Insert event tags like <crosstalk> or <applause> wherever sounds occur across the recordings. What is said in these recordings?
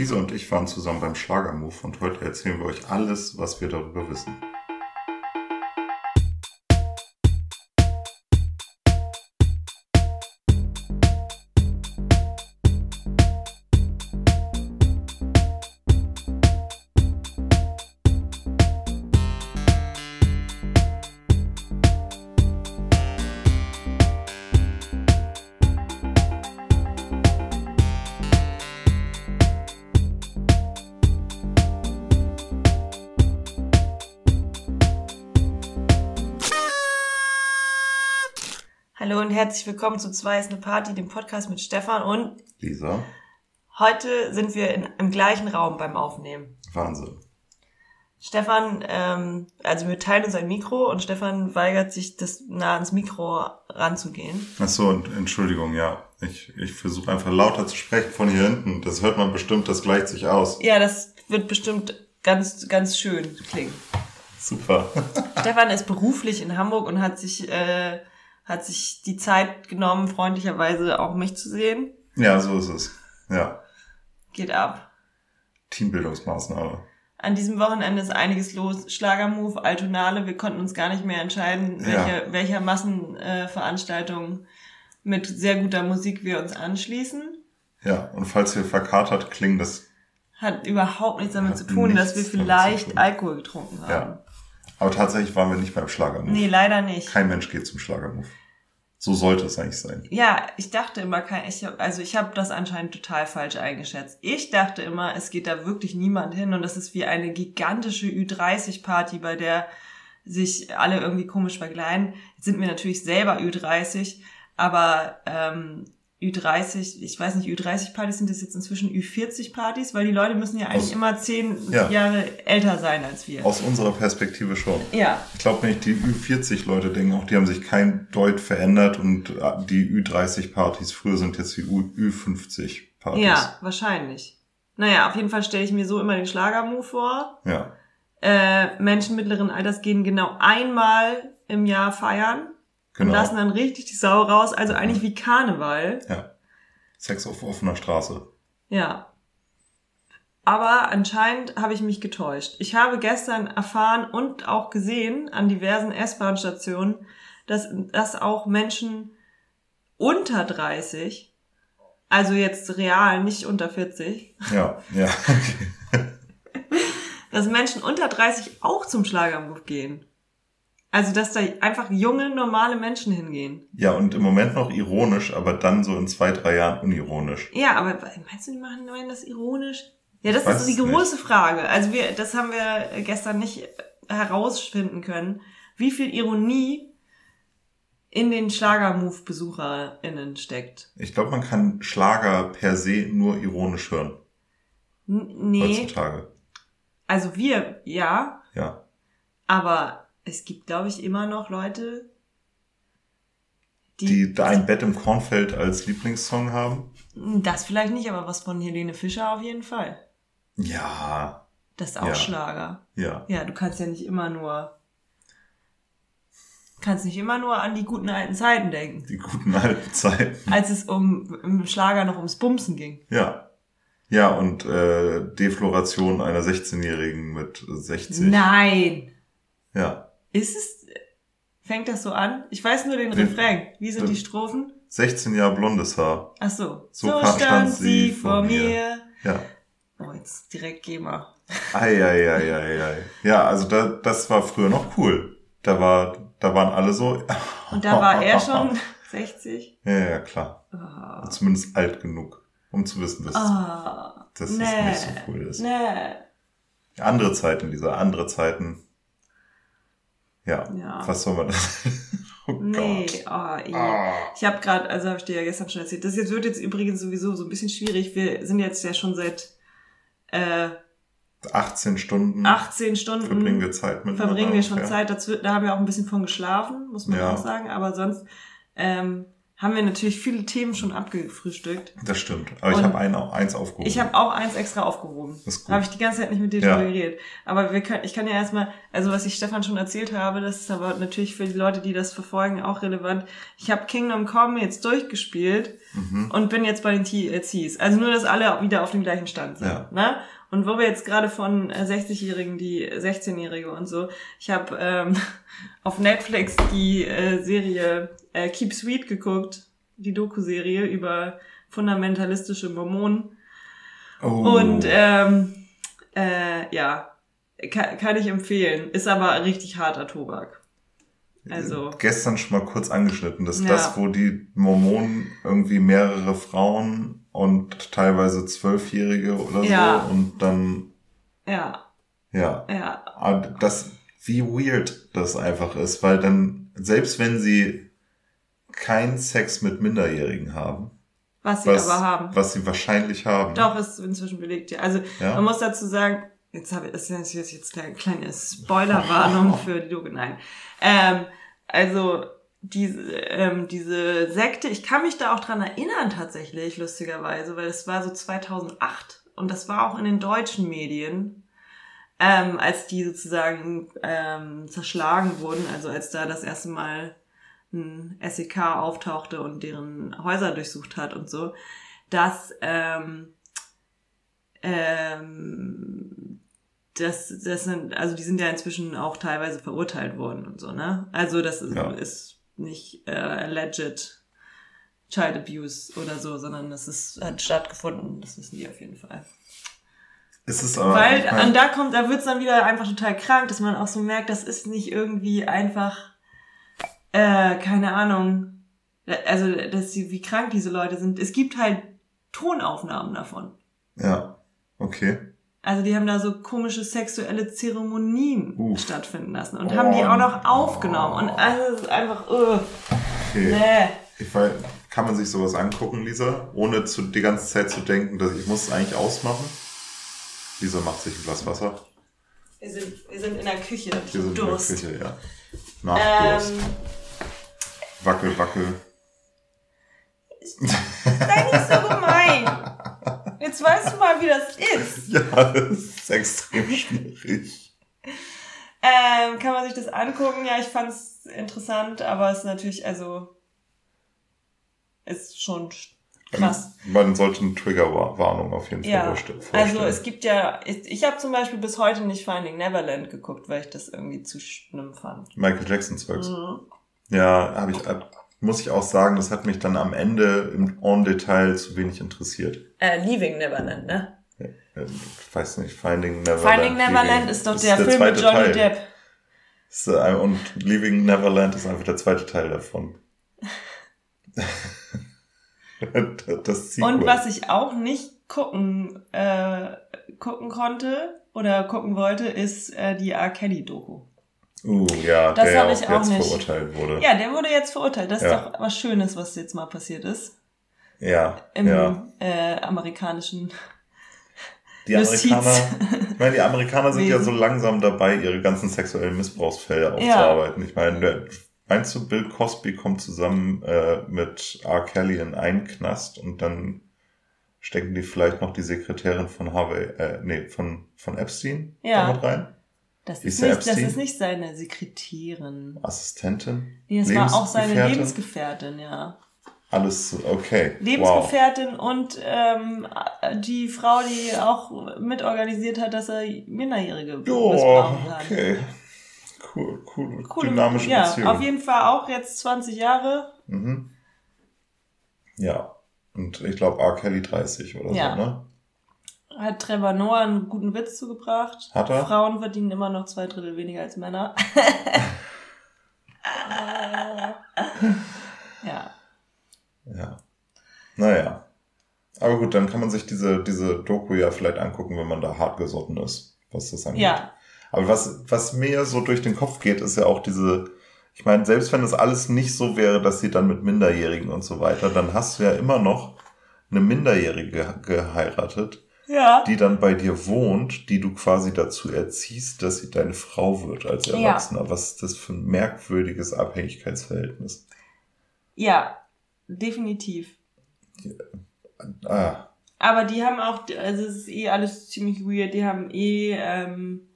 Lisa und ich waren zusammen beim Schlagermove und heute erzählen wir euch alles, was wir darüber wissen. Herzlich willkommen zu Zwei ist eine Party, dem Podcast mit Stefan und Lisa, heute sind wir in, im gleichen Raum beim Aufnehmen. Wahnsinn. Stefan, ähm, also wir teilen uns ein Mikro und Stefan weigert sich, das nah ans Mikro ranzugehen. Ach so, und Entschuldigung, ja. Ich, ich versuche einfach lauter zu sprechen von hier hinten. Das hört man bestimmt, das gleicht sich aus. Ja, das wird bestimmt ganz, ganz schön klingen. Super. Stefan ist beruflich in Hamburg und hat sich, äh, hat sich die Zeit genommen, freundlicherweise auch mich zu sehen. Ja, so ist es. Ja. Geht ab. Teambildungsmaßnahme. An diesem Wochenende ist einiges los. Schlagermove, Altonale, wir konnten uns gar nicht mehr entscheiden, welche, Ja. welcher Massenveranstaltung äh, mit sehr guter Musik wir uns anschließen. Ja, und falls ihr verkatert klingen, das. Hat überhaupt nichts damit zu tun, dass wir vielleicht. Alkohol getrunken haben. Ja. Aber tatsächlich waren wir nicht beim Schlagermove. Nee, leider nicht. Kein Mensch geht zum Schlagermove. So sollte es eigentlich sein. Ja, ich dachte immer, kein, ich, hab- also ich habe das anscheinend total falsch eingeschätzt. Ich dachte immer, es geht da wirklich niemand hin und das ist wie eine gigantische Ü30-Party, bei der sich alle irgendwie komisch verkleiden. Jetzt sind wir natürlich selber Ü30, aber ähm, Ü30, ich weiß nicht, Ü30-Partys sind das jetzt inzwischen Ü40-Partys, weil die Leute müssen ja eigentlich Aus- immer zehn Ja. Jahre älter sein als wir. Aus unserer Perspektive schon. ja, Ich glaube nicht, die Ü40-Leute denken auch, die haben sich kein Deut verändert und äh, die Ü30-Partys früher sind jetzt die Ü50-Partys. ja, wahrscheinlich. Naja, auf jeden Fall stelle ich mir so immer den Schlagermove vor. Ja. äh, Menschen mittleren Alters gehen genau einmal im Jahr feiern und Genau. lassen dann richtig die Sau raus. Also eigentlich wie Karneval. Ja. Sex auf offener Straße. Ja. Aber anscheinend habe ich mich getäuscht. Ich habe gestern erfahren und auch gesehen an diversen S-Bahn-Stationen, dass, dass auch Menschen unter 30, also jetzt real, nicht unter 40, Ja, ja. <laughs> dass Menschen unter 30 auch zum Schlagermove gehen. Also, dass da einfach junge, normale Menschen hingehen. ja, und im Moment noch ironisch, aber dann so in zwei, drei Jahren unironisch. Ja, aber meinst du, die machen meinen das ironisch? Ja, das Ich ist die es nicht. große Frage. Also wir, das haben wir gestern nicht herausfinden können, wie viel Ironie in den Schlagermove-BesucherInnen steckt. Ich glaube, man kann Schlager per se nur ironisch hören. N nee, Heutzutage. also wir, ja, Ja. aber es gibt, glaube ich, immer noch Leute, Die da ein Bett im Kornfeld als Lieblingssong haben. Das vielleicht nicht, aber was von Helene Fischer auf jeden Fall. Ja. Das ist auch Ja. Schlager. Ja. Ja, du kannst ja nicht immer nur kannst nicht immer nur an die guten alten Zeiten denken, Die guten alten Zeiten. als es um im Schlager noch ums Bumsen ging. Ja. Ja, und äh, Defloration einer 16-Jährigen mit 60. Nein, Ja. Ist es fängt das so an? Ich weiß nur den Refrain. Wie sind die Strophen? 16 Jahre blondes Haar. Ach so. So So, kam- stand sie vor mir. Ja. Oh, jetzt direkt GEMA. Eieieiei. Ja, also da, das war früher noch cool. Da war, da waren alle so. <laughs> Und da war er schon <laughs> 60. Ja, ja, klar. Ah. Zumindest alt genug, um zu wissen, dass, Ah. dass nee. nicht so cool ist. Nee. Andere Zeiten, diese andere Zeiten. Ja, Ja. was soll man das? <laughs> oh Nee, Gott. oh. Ah. Ich habe gerade, also habe ich dir ja gestern schon erzählt, das jetzt wird jetzt übrigens sowieso so ein bisschen schwierig. Wir sind jetzt ja schon seit äh, 18 Stunden 18 Stunden verbringen wir Zeit mit verbringen wir schon Zeit. Dazu, da haben wir auch ein bisschen von geschlafen, muss man Ja. auch sagen. Aber sonst ähm, haben wir natürlich viele Themen schon abgefrühstückt. Das stimmt. Aber ich Und habe ein, eins aufgehoben. Ich habe auch eins extra aufgehoben. Das ist gut. Habe ich die ganze Zeit nicht mit dir Ja. drüber geredet. Aber wir können, ich kann ja erstmal, also was ich Stefan schon erzählt habe, das ist aber natürlich für die Leute, die das verfolgen, auch relevant. Ich habe Kingdom Come jetzt durchgespielt Mhm. und bin jetzt bei den TLCs. Also nur, dass alle wieder auf dem gleichen Stand sind. Ja. Ne? Und wo wir jetzt gerade von äh, 60-Jährigen, die 16-Jährige und so, ich habe ähm, <laughs> auf Netflix die äh, Serie äh, Keep Sweet geguckt, die Doku-Serie über fundamentalistische Mormonen. Oh. Und ähm, äh, ja, kann, kann ich empfehlen. Ist aber richtig harter Tobak. Also, gestern schon mal kurz angeschnitten. Das ist Ja. das, wo die Mormonen irgendwie mehrere Frauen und teilweise Zwölfjährige oder Ja. so und dann, ja, ja. ja, Aber das, wie weird das einfach ist, weil dann, selbst wenn sie keinen Sex mit Minderjährigen haben, was sie was, aber haben. was sie wahrscheinlich haben. Doch, ist inzwischen belegt, ja. Also, Ja? man muss dazu sagen, jetzt habe ich, das ist jetzt, jetzt eine kleine Spoilerwarnung <laughs> für die Doku, nein. Ähm, also, diese, ähm, diese Sekte, ich kann mich da auch dran erinnern tatsächlich, lustigerweise, weil es war so 2008 und das war auch in den deutschen Medien, ähm, als die sozusagen ähm, zerschlagen wurden, also als da das erste Mal ein SEK auftauchte und deren Häuser durchsucht hat und so, dass ähm, ähm, das, das sind, also die sind ja inzwischen auch teilweise verurteilt worden und so, ne? Also das ist, Ja. ist nicht äh, alleged Child Abuse oder so, sondern das ist, hat stattgefunden, das wissen die auf jeden Fall. Es ist aber, Weil ich mein, und da kommt, da wird's dann wieder einfach total krank, dass man auch so merkt, das ist nicht irgendwie einfach, äh, keine Ahnung, also dass sie, wie krank diese Leute sind. Es gibt halt Tonaufnahmen davon. ja, okay. Also die haben da so komische sexuelle Zeremonien Uff. stattfinden lassen und Oh. haben die auch noch aufgenommen. Und also es ist einfach, uh, okay. nee. Ich weiß, kann man sich sowas angucken, Lisa, ohne zu, die ganze Zeit zu denken, dass ich muss es eigentlich ausmachen? Lisa macht sich ein Glas Wasser. Wir sind, wir sind in der Küche. Ich Wir sind Durst. in der Küche, ja. Nach Durst. Ähm, Wackel, wackel. sei nicht so gemein. Jetzt weißt du mal, wie das ist. <laughs> Ja, das ist extrem schwierig. Ähm, kann man sich das angucken? Ja, ich fand es interessant, aber es ist natürlich, also, ist schon krass. Man sollte eine Triggerwarnung auf jeden Fall Ja, vorste- vorstellen. also es gibt ja, ich, ich habe zum Beispiel bis heute nicht Finding Neverland geguckt, weil ich das irgendwie zu schlimm fand. Michael Jackson Zeugs. Mhm. Ja, habe ich, äh, muss ich auch sagen, das hat mich dann am Ende im en Detail zu wenig interessiert. Äh, Leaving Neverland, ne? Äh, Ich weiß nicht, Finding Neverland. Finding Neverland ist doch Das der, Film mit Johnny Teil. Depp. Ist, äh, Und Leaving Neverland ist einfach der zweite Teil davon. <laughs> das Sequel. Und was ich auch nicht gucken, äh, gucken konnte oder gucken wollte, ist äh, die R. Kelly-Doku. Uh, ja, Das der ja ich auch jetzt nicht. verurteilt wurde. Ja, der wurde jetzt verurteilt. Das ist Ja. doch was Schönes, was jetzt mal passiert ist. Ja, Im ja. äh, amerikanischen. <laughs> Die. Amerikaner, ich meine, die Amerikaner sind ja so langsam dabei, ihre ganzen sexuellen Missbrauchsfälle aufzuarbeiten. Ich meine, meinst du, Bill Cosby kommt zusammen äh, mit R. Kelly in einen Knast und dann stecken die vielleicht noch die Sekretärin von Harvey, äh, nee, von, von Epstein Ja. damit rein? Das ist, nicht, das ist nicht seine Sekretärin. Assistentin? Nee, das war auch seine Lebensgefährtin? Lebensgefährtin, ja. Alles okay. Wow. Lebensgefährtin und ähm, die Frau, die auch mitorganisiert hat, dass er Minderjährige Oh, missbrauchen kann. okay. Cool, cool. Coole- Dynamische ja, Beziehung. auf jeden Fall auch jetzt 20 Jahre. Mhm. Ja. Und ich glaube R. Kelly 30 oder Ja. so, ne? Hat Trevor Noah einen guten Witz zugebracht. Hat er? Frauen verdienen immer noch zwei Drittel weniger als Männer. <laughs> <laughs> ja. Ja. Naja. Aber gut, dann kann man sich diese, diese Doku ja vielleicht angucken, wenn man da hart gesotten ist, was das angeht. Ja. Aber was, was mir so durch den Kopf geht, ist ja auch diese, ich meine, selbst wenn das alles nicht so wäre, dass sie dann mit Minderjährigen und so weiter, dann hast du ja immer noch eine Minderjährige geheiratet, Ja. die dann bei dir wohnt, die du quasi dazu erziehst, dass sie deine Frau wird als Ja. Erwachsener. Was ist das für ein merkwürdiges Abhängigkeitsverhältnis? Ja, definitiv. Ah, Aber die haben auch, also es ist eh alles ziemlich weird, die haben eh, ähm,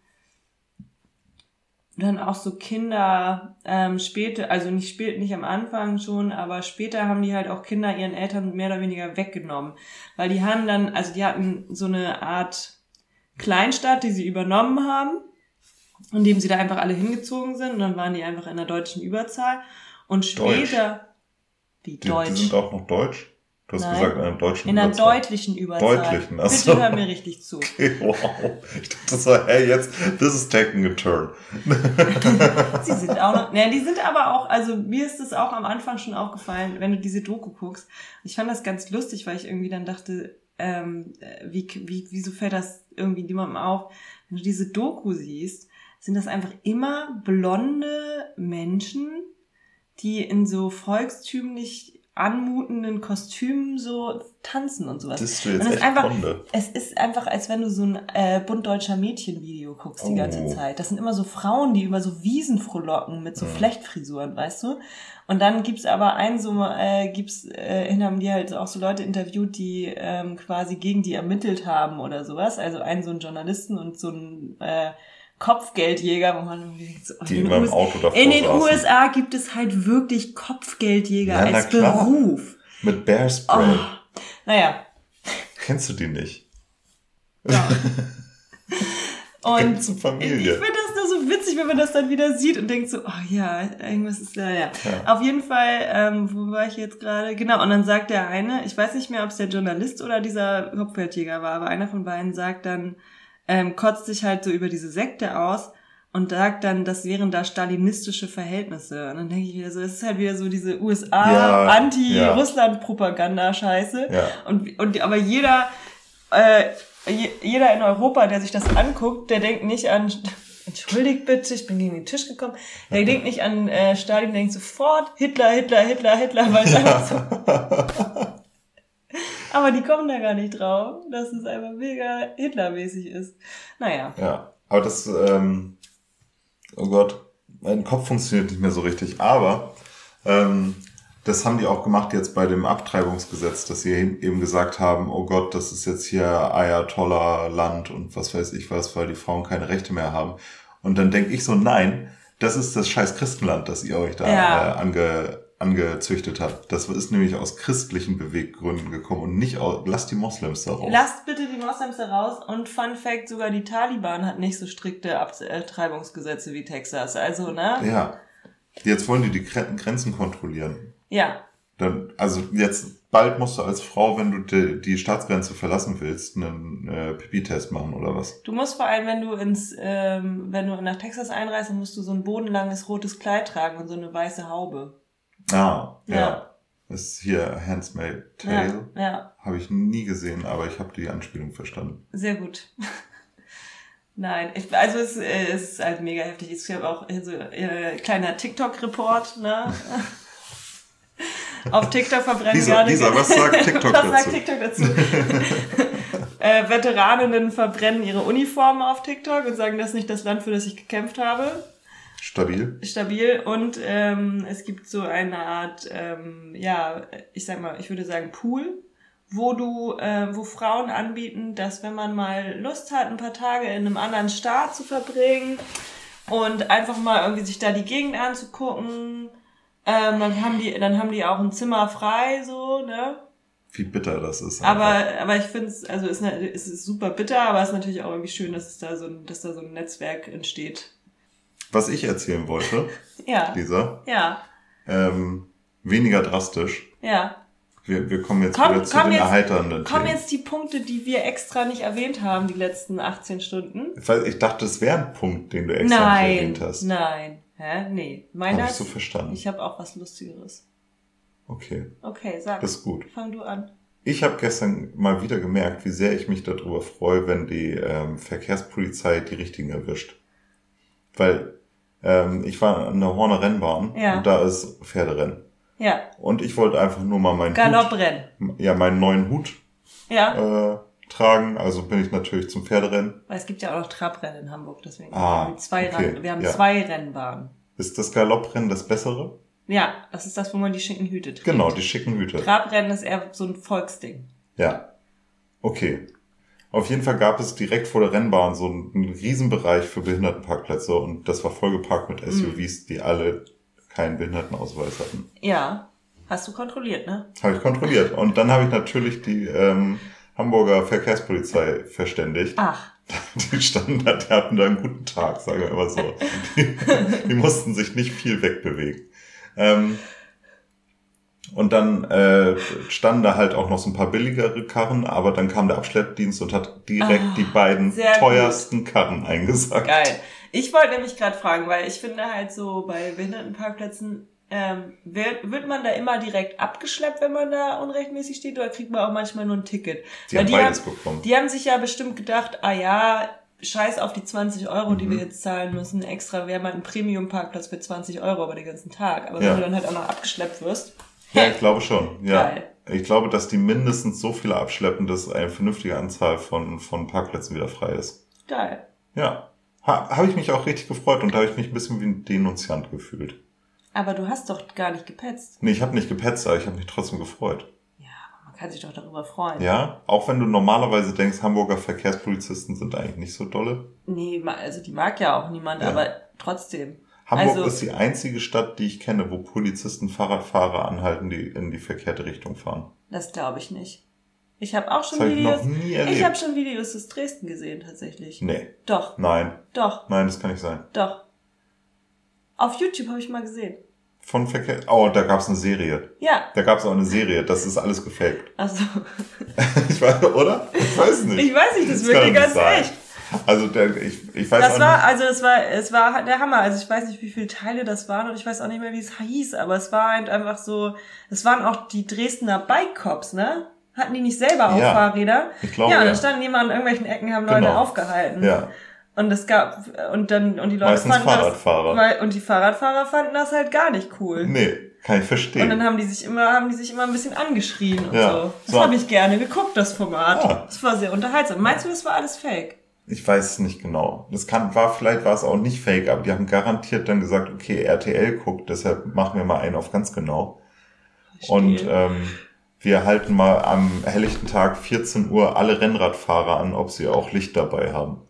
dann auch so Kinder ähm, später, also nicht spät, nicht am Anfang schon, aber später haben die halt auch Kinder ihren Eltern mehr oder weniger weggenommen, weil die haben dann, also die hatten so eine Art Kleinstadt, die sie übernommen haben, indem sie da einfach alle hingezogen sind und dann waren die einfach in der deutschen Überzahl und später Deutsch. Deutsch, die, die sind auch noch Deutsch. Du hast Nein, gesagt, in einer deutschen In einer Überzahl. deutlichen Überzahl. Deutlichen, achso. Bitte hör mir richtig zu. <laughs> Okay, wow. Ich dachte so, hey, jetzt, this is taking a turn. Sie sind auch noch, ne, die sind aber auch, also mir ist das auch am Anfang schon aufgefallen, wenn du diese Doku guckst. Ich fand das ganz lustig, weil ich irgendwie dann dachte, ähm, wie, wie, wieso fällt das irgendwie niemandem auf? Wenn du diese Doku siehst, sind das einfach immer blonde Menschen, die in so volkstümlich anmutenden Kostümen so tanzen und sowas. Das ist jetzt echt einfach, Kunde. Es ist einfach, als wenn du so ein äh, buntdeutscher Mädchenvideo guckst die oh. ganze Zeit. Das sind immer so Frauen, die über so Wiesen frohlocken mit so mhm. Flechtfrisuren, weißt du? Und dann gibt's aber einen so, äh, gibt's, äh, haben die halt auch so Leute interviewt, die ähm, quasi gegen die ermittelt haben oder sowas. Also einen so einen Journalisten und so ein äh, Kopfgeldjäger, wo man so, die in, US Auto davor in den saßen. USA gibt es halt wirklich Kopfgeldjäger ja, als Beruf. Mit Bearspray. Oh, naja. Kennst du die nicht? Ja. <laughs> und Familie. ich finde das nur so witzig, wenn man das dann wieder sieht und denkt so, oh ja, irgendwas ist da, ja. ja. Auf jeden Fall, ähm, wo war ich jetzt gerade? Genau, und dann sagt der eine, ich weiß nicht mehr, ob es der Journalist oder dieser Kopfgeldjäger war, aber einer von beiden sagt dann, ähm, kotzt sich halt so über diese Sekte aus und sagt dann, das wären da stalinistische Verhältnisse. Und dann denke ich wieder so, es ist halt wieder so diese USA-Anti-Russland-Propaganda-Scheiße. Ja. Und, und aber jeder, äh, jeder in Europa, der sich das anguckt, der denkt nicht an <laughs> entschuldigt bitte, ich bin gegen den Tisch gekommen. Der denkt nicht an äh, Stalin, denkt sofort Hitler, Hitler, Hitler, Hitler, weil es <laughs> einfach so Aber die kommen da gar nicht drauf, dass es einfach mega Hitlermäßig ist. Naja. Ja, aber das, ähm, oh Gott, mein Kopf funktioniert nicht mehr so richtig. Aber ähm, das haben die auch gemacht jetzt bei dem Abtreibungsgesetz, dass sie eben gesagt haben, oh Gott, das ist jetzt hier Ayatollah-Land und was weiß ich was, weil die Frauen keine Rechte mehr haben. Und dann denke ich so, nein, das ist das scheiß Christenland, das ihr euch da ja. äh, ange, angezüchtet hat. Das ist nämlich aus christlichen Beweggründen gekommen und nicht aus, lasst die Moslems da raus. Lasst bitte die Moslems da raus und Fun Fact, sogar die Taliban hat nicht so strikte Abtreibungsgesetze wie Texas. Also, ne? Ja. Jetzt wollen die die Grenzen kontrollieren. Ja. Dann, also jetzt bald musst du als Frau, wenn du die, die Staatsgrenze verlassen willst, einen äh, Pipi-Test machen oder was? Du musst vor allem, wenn du ins, ähm, wenn du nach Texas einreist, dann musst du so ein bodenlanges rotes Kleid tragen und so eine weiße Haube. Ah, ja. ja. Das ist hier Handsmaid Tale. Ja, ja. Habe ich nie gesehen, aber ich habe die Anspielung verstanden. Sehr gut. <laughs> Nein, ich, also es, es ist halt mega heftig. Ich habe auch so äh, kleiner TikTok-Report, ne? <laughs> Auf TikTok verbrennen Lisa, gerade. Lisa, was sagt TikTok <laughs> was dazu? Sagt TikTok dazu? äh, Veteraninnen verbrennen ihre Uniformen auf TikTok und sagen, das ist nicht das Land, für das ich gekämpft habe. Stabil. Stabil und ähm, es gibt so eine Art, ähm, ja, ich sag mal, ich würde sagen Pool, wo du, äh, wo Frauen anbieten, dass wenn man mal Lust hat, ein paar Tage in einem anderen Staat zu verbringen und einfach mal irgendwie sich da die Gegend anzugucken, ähm, dann haben die, dann haben die auch ein Zimmer frei, so, ne? Wie bitter das ist. Einfach. Aber, aber ich finde es, also ist, es ist super bitter, aber es ist natürlich auch irgendwie schön, dass es da so ein, dass da so ein Netzwerk entsteht. Was ich erzählen wollte, <laughs> ja. Lisa. Ja. Ähm, weniger drastisch. Ja. Wir, wir kommen jetzt komm, wieder zu den jetzt, erheiternden Kommen jetzt die Punkte, die wir extra nicht erwähnt haben, die letzten 18 Stunden? Ich dachte, es wäre ein Punkt, den du extra nein, nicht erwähnt hast. Nein, Hä? Nee. Meiner Hab ich so verstanden. Ich habe auch was Lustigeres. Okay. Okay, sag. Das ist gut. Fang du an. Ich habe gestern mal wieder gemerkt, wie sehr ich mich darüber freue, wenn die ähm, Verkehrspolizei die richtigen erwischt. Weil ähm, ich war an der Horner Rennbahn ja. und da ist Pferderennen. Ja. Und ich wollte einfach nur mal meinen Galopprennen. Hut, ja, meinen neuen Hut ja. äh, tragen. Also bin ich natürlich zum Pferderennen. Weil es gibt ja auch noch Trabrennen in Hamburg, deswegen. Ah, wir haben zwei, okay. Ran wir haben ja. zwei Rennbahnen. Ist das Galopprennen das bessere? Ja, das ist das, wo man die schicken Hüte trägt. Genau, die schicken Hüte. Trabrennen ist eher so ein Volksding. Ja. Okay. Auf jeden Fall gab es direkt vor der Rennbahn so einen, Riesenbereich für Behindertenparkplätze und das war vollgeparkt mit SUVs, die alle keinen Behindertenausweis hatten. Ja. Hast du kontrolliert, ne? Habe ich kontrolliert. Und dann habe ich natürlich die ähm, Hamburger Verkehrspolizei verständigt. Ach. <laughs> Die standen da, die hatten da einen guten Tag, sagen wir immer so. Die, die mussten sich nicht viel wegbewegen. Ähm, und dann äh, standen da halt auch noch so ein paar billigere Karren, aber dann kam der Abschleppdienst und hat direkt Ah, die beiden teuersten Karren eingesackt. Geil. Ich wollte nämlich gerade fragen, weil ich finde halt so bei Behindertenparkplätzen, ähm, wird, wird man da immer direkt abgeschleppt, wenn man da unrechtmäßig steht, oder kriegt man auch manchmal nur ein Ticket? Die Weil haben beides haben, bekommen. die haben sich ja bestimmt gedacht, ah ja, scheiß auf die 20 Euro, die Mhm. wir jetzt zahlen müssen, extra wäre mal ein Premium-Parkplatz für 20 Euro, aber den ganzen Tag. Aber Ja. wenn du dann halt auch noch abgeschleppt wirst, Ja, ich glaube schon. Ja. Geil. Ich glaube, dass die mindestens so viele abschleppen, dass eine vernünftige Anzahl von, von Parkplätzen wieder frei ist. geil. Ja. Ha, habe ich mich auch richtig gefreut und da habe ich mich ein bisschen wie ein Denunziant gefühlt. Aber du hast doch gar nicht gepetzt. Nee, ich habe nicht gepetzt, aber ich habe mich trotzdem gefreut. Ja, aber man kann sich doch darüber freuen. Ja, auch wenn du normalerweise denkst, Hamburger Verkehrspolizisten sind eigentlich nicht so dolle. Nee, also die mag ja auch niemand, Ja. aber trotzdem. Hamburg Also- ist die einzige Stadt, die ich kenne, wo Polizisten Fahrradfahrer anhalten, die in die verkehrte Richtung fahren. Das glaube ich nicht. Ich habe auch schon Das ich Videos. erlebt. Ich habe schon Videos aus Dresden gesehen, tatsächlich. Nee, Doch, nein, doch, nein, das kann nicht sein. doch. Auf YouTube habe ich mal gesehen. Von Verkehr. Oh, da gab's eine Serie. Ja, Da gab's auch eine Serie. Das ist alles gefaked. also <laughs> Ich weiß, oder? Ich weiß nicht. ich weiß nicht, das Das wird nicht ganz echt. Also der, ich, ich weiß Das auch war, nicht. also es war, es war der Hammer. Also ich weiß nicht, wie viele Teile das waren und ich weiß auch nicht mehr, wie es hieß, aber es war halt einfach so, es waren auch die Dresdner Bike Cops, ne? Hatten die nicht selber auch Ja. Fahrräder? Ich glaube, ja, und ja. dann standen die immer an irgendwelchen Ecken, haben Leute Genau. aufgehalten. Ja, Und es gab, und dann, und die Leute Meistens fanden Fahrradfahrer. das, und die Fahrradfahrer fanden das halt gar nicht cool. nee, kann ich Und verstehen. dann haben die sich immer, haben die sich immer ein bisschen angeschrien und Ja. so. Das So. habe ich gerne geguckt, das Format. Ja. Das war sehr unterhaltsam. Meinst du, das war alles fake? Ich weiß es nicht genau. Das kann, war, vielleicht war es auch nicht fake, aber die haben garantiert dann gesagt, okay, RTL guckt, deshalb machen wir mal einen auf ganz genau. Und ähm, wir halten mal am helllichten Tag 14 Uhr alle Rennradfahrer an, ob sie auch Licht dabei haben.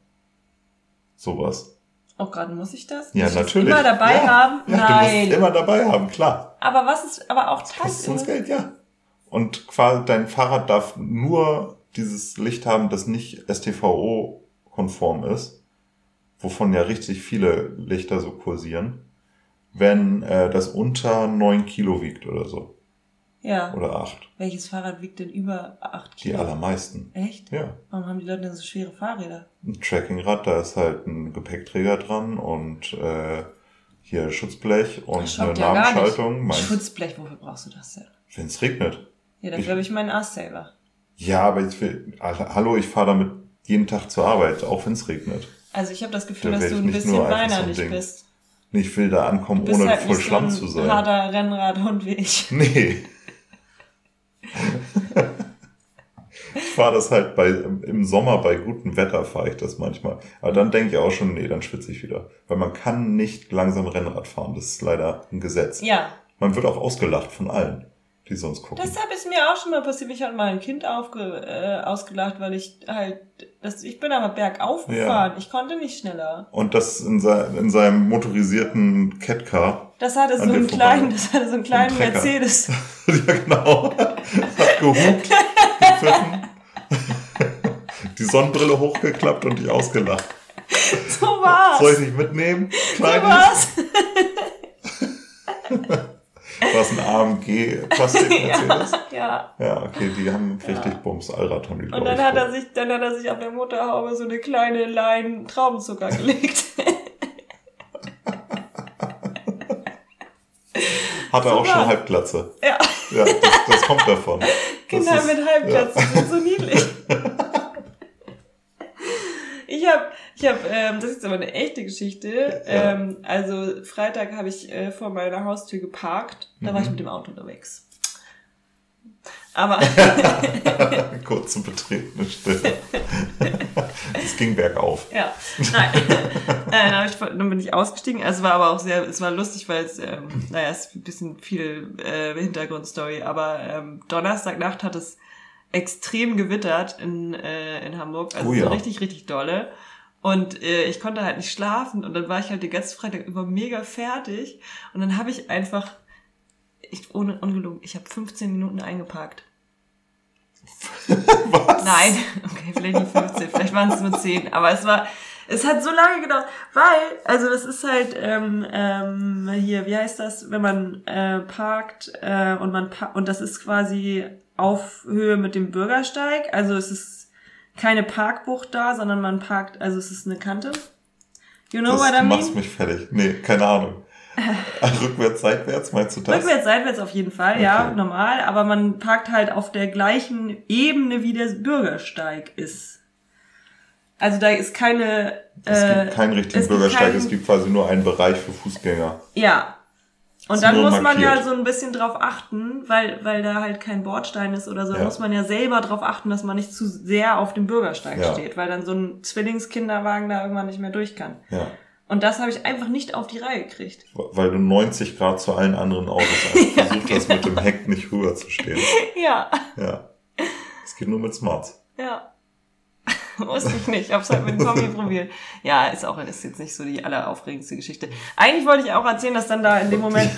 Sowas. Auch gerade muss ich das? Ja, ich natürlich. Das immer dabei ja. haben? Ja, du musst Nein. immer dabei haben, klar. aber was ist, aber auch Kostet uns tagsüber. Geld, ja. Und quasi dein Fahrrad darf nur dieses Licht haben, das nicht STVO-konform ist, wovon ja richtig viele Lichter so kursieren, wenn äh, das unter 9 Kilo wiegt oder so. Ja. Oder 8. Welches Fahrrad wiegt denn über 8 Die Kilo? allermeisten. Echt? Ja. Warum haben die Leute denn so schwere Fahrräder? Ein Trackingrad, da ist halt ein Gepäckträger dran und äh, hier Schutzblech und Das eine ja. Nabenschaltung. Schutzblech, wofür brauchst du das denn? Wenn es regnet. Ja, Ich- habe ich meinen Ass-Saver. Ja, aber ich will, hallo, ich fahre damit jeden Tag zur Arbeit, auch wenn es regnet. Also ich habe das Gefühl, Da dass du ein bisschen so weinerlich Ding. bist. Ich will da ankommen, Du ohne halt voll Schlamm so zu ein sein. harter Rennradhund wie ich. <laughs> Nee. ich fahre das halt bei, im Sommer bei gutem Wetter fahre ich das manchmal. Aber dann denke ich auch schon, nee, dann schwitze ich wieder. Weil man kann nicht langsam Rennrad fahren. Das ist leider ein Gesetz. Ja, Man wird auch ausgelacht von allen, die sonst gucken. deshalb ist mir auch schon mal passiert. Ich habe mal ein Kind aufge, äh, ausgelacht, weil ich halt, das, ich bin aber bergauf Ja. gefahren. Ich konnte nicht schneller. Und das in, se in seinem motorisierten Catcar. Das hatte so einen kleinen, das hatte so einen kleinen Trecker. Mercedes. <laughs> ja, genau. Hat gehupt, gepfiffen. <laughs> Die Sonnenbrille hochgeklappt und dich ausgelacht. So war's. Soll ich dich mitnehmen? so Kleines? war's. <laughs> War es ein AMG Plastik <laughs> Mercedes? Ja. Ja, okay, die haben richtig Bums. Allrad haben die, Und dann hat er sich, dann hat er sich auf der Motorhaube so eine kleine Lein Traubenzucker <laughs> gelegt. Hat er so auch schon. Halbglatze. ja, Ja, das, das kommt davon. <laughs> Kinder ist- mit Halbplatz sind so niedlich. Ich habe, ich habe, ähm, das ist jetzt aber eine echte Geschichte. Ja. Ähm, also Freitag habe ich äh, vor meiner Haustür geparkt. Da war ich Mhm. mit dem Auto unterwegs. Aber. <laughs> Kurze betretene Stille. Es <laughs> ging bergauf. ja, nein. äh, ich, dann bin ich ausgestiegen. Also es war aber auch sehr, es war lustig, weil es, ähm, naja, es ist ein bisschen viel äh, Hintergrundstory. Aber ähm, Donnerstagnacht hat es extrem gewittert in, äh, in Hamburg. Also oh, ja. so richtig, richtig dolle. Und äh, ich konnte halt nicht schlafen und dann war ich halt den ganzen Freitag über mega fertig. Und dann habe ich einfach, ich, ohne ungelogen, ich habe 15 Minuten eingeparkt. <laughs> Was? Nein, okay, vielleicht nicht 15, vielleicht waren es nur 10, aber es war, es hat so lange gedauert, weil, also das ist halt ähm, ähm, hier, wie heißt das, wenn man äh, parkt äh, und man pa und das ist quasi auf Höhe mit dem Bürgersteig, also es ist keine Parkbucht da, sondern man parkt, also es ist eine Kante. You know das what I mean? machst mich fertig. Nee, keine Ahnung. Rückwärts, seitwärts, meinst du das? Rückwärts, seitwärts auf jeden Fall, okay. ja, normal. Aber man parkt halt auf der gleichen Ebene, wie der Bürgersteig ist. Also da ist keine. Es äh, gibt keinen richtigen Bürgersteig, kein, es gibt quasi nur einen Bereich für Fußgänger. Ja. Und dann muss man ja so ein bisschen drauf achten, weil, weil da halt kein Bordstein ist oder so, ja. muss man ja selber drauf achten, dass man nicht zu sehr auf dem Bürgersteig ja. steht, weil dann so ein Zwillingskinderwagen da irgendwann nicht mehr durch kann. Ja. Und das habe ich einfach nicht auf die Reihe gekriegt. Weil du 90 Grad zu allen anderen Autos <laughs> hast. ja, versucht hast, mit dem Heck nicht rüber zu stehen. <laughs> Ja. Ja. Es geht nur mit Smarts. Ja. <laughs> Wusste ich nicht. Hab's halt mit dem Kombi probiert. Ja, ist auch ist jetzt nicht so die alleraufregendste Geschichte. Eigentlich wollte ich auch erzählen, dass dann da in dem Moment.